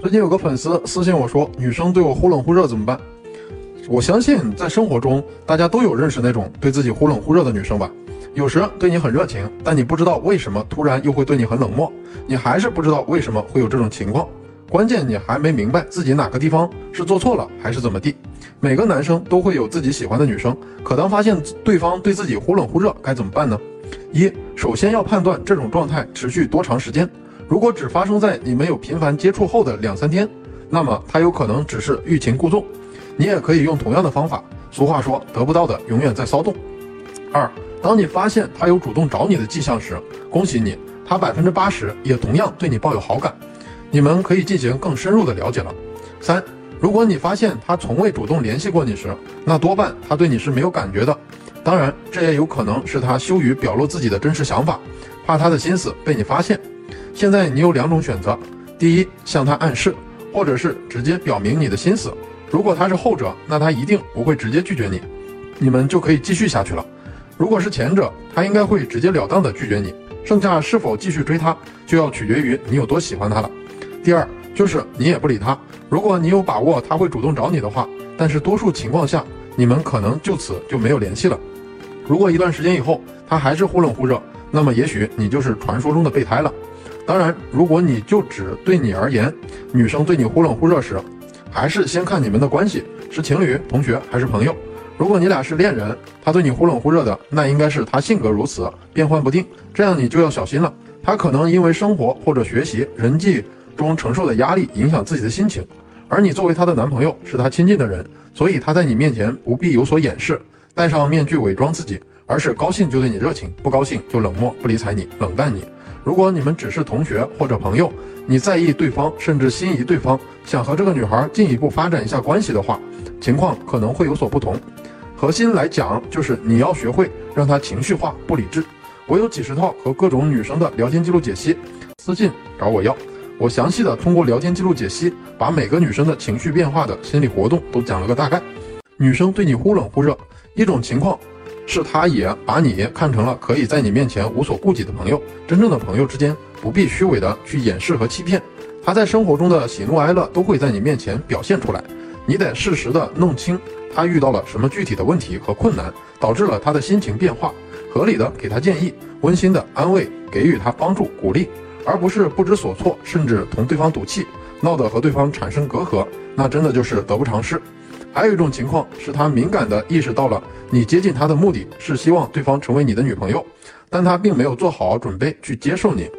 最近有个粉丝私信我说，女生对我忽冷忽热怎么办？我相信在生活中，大家都有认识那种对自己忽冷忽热的女生吧。有时对你很热情，但你不知道为什么突然又会对你很冷漠，你还是不知道为什么会有这种情况。关键你还没明白自己哪个地方是做错了，还是怎么地。每个男生都会有自己喜欢的女生，可当发现对方对自己忽冷忽热，该怎么办呢？一，首先要判断这种状态持续多长时间。如果只发生在你们有频繁接触后的两三天，那么他有可能只是欲擒故纵。你也可以用同样的方法。俗话说，得不到的永远在骚动。二，当你发现他有主动找你的迹象时，恭喜你，他百分之八十也同样对你抱有好感，你们可以进行更深入的了解了。三，如果你发现他从未主动联系过你时，那多半他对你是没有感觉的。当然，这也有可能是他羞于表露自己的真实想法，怕他的心思被你发现。现在你有两种选择：第一，向他暗示，或者是直接表明你的心思。如果他是后者，那他一定不会直接拒绝你，你们就可以继续下去了。如果是前者，他应该会直截了当的拒绝你。剩下是否继续追他，就要取决于你有多喜欢他了。第二，就是你也不理他。如果你有把握他会主动找你的话，但是多数情况下，你们可能就此就没有联系了。如果一段时间以后他还是忽冷忽热，那么也许你就是传说中的备胎了。当然，如果你就只对你而言，女生对你忽冷忽热时，还是先看你们的关系是情侣、同学还是朋友。如果你俩是恋人，他对你忽冷忽热的，那应该是他性格如此，变幻不定，这样你就要小心了。他可能因为生活或者学习、人际中承受的压力影响自己的心情，而你作为他的男朋友，是他亲近的人，所以他在你面前不必有所掩饰，戴上面具伪装自己，而是高兴就对你热情，不高兴就冷漠不理睬你，冷淡你。如果你们只是同学或者朋友，你在意对方，甚至心仪对方，想和这个女孩进一步发展一下关系的话，情况可能会有所不同。核心来讲，就是你要学会让她情绪化、不理智。我有几十套和各种女生的聊天记录解析，私信找我要。我详细的通过聊天记录解析，把每个女生的情绪变化的心理活动都讲了个大概。女生对你忽冷忽热，一种情况。是他也把你看成了可以在你面前无所顾忌的朋友。真正的朋友之间不必虚伪的去掩饰和欺骗。他在生活中的喜怒哀乐都会在你面前表现出来。你得适时的弄清他遇到了什么具体的问题和困难，导致了他的心情变化，合理的给他建议，温馨的安慰，给予他帮助鼓励，而不是不知所措，甚至同对方赌气，闹得和对方产生隔阂，那真的就是得不偿失。还有一种情况是他敏感地意识到了你接近他的目的是希望对方成为你的女朋友，但他并没有做好准备去接受你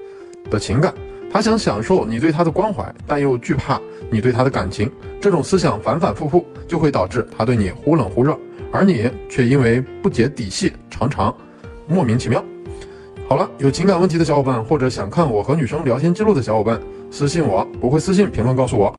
的情感。他想享受你对他的关怀，但又惧怕你对他的感情。这种思想反反复复，就会导致他对你忽冷忽热，而你却因为不解底细，常常莫名其妙。好了，有情感问题的小伙伴，或者想看我和女生聊天记录的小伙伴，私信我，不会私信评论告诉我。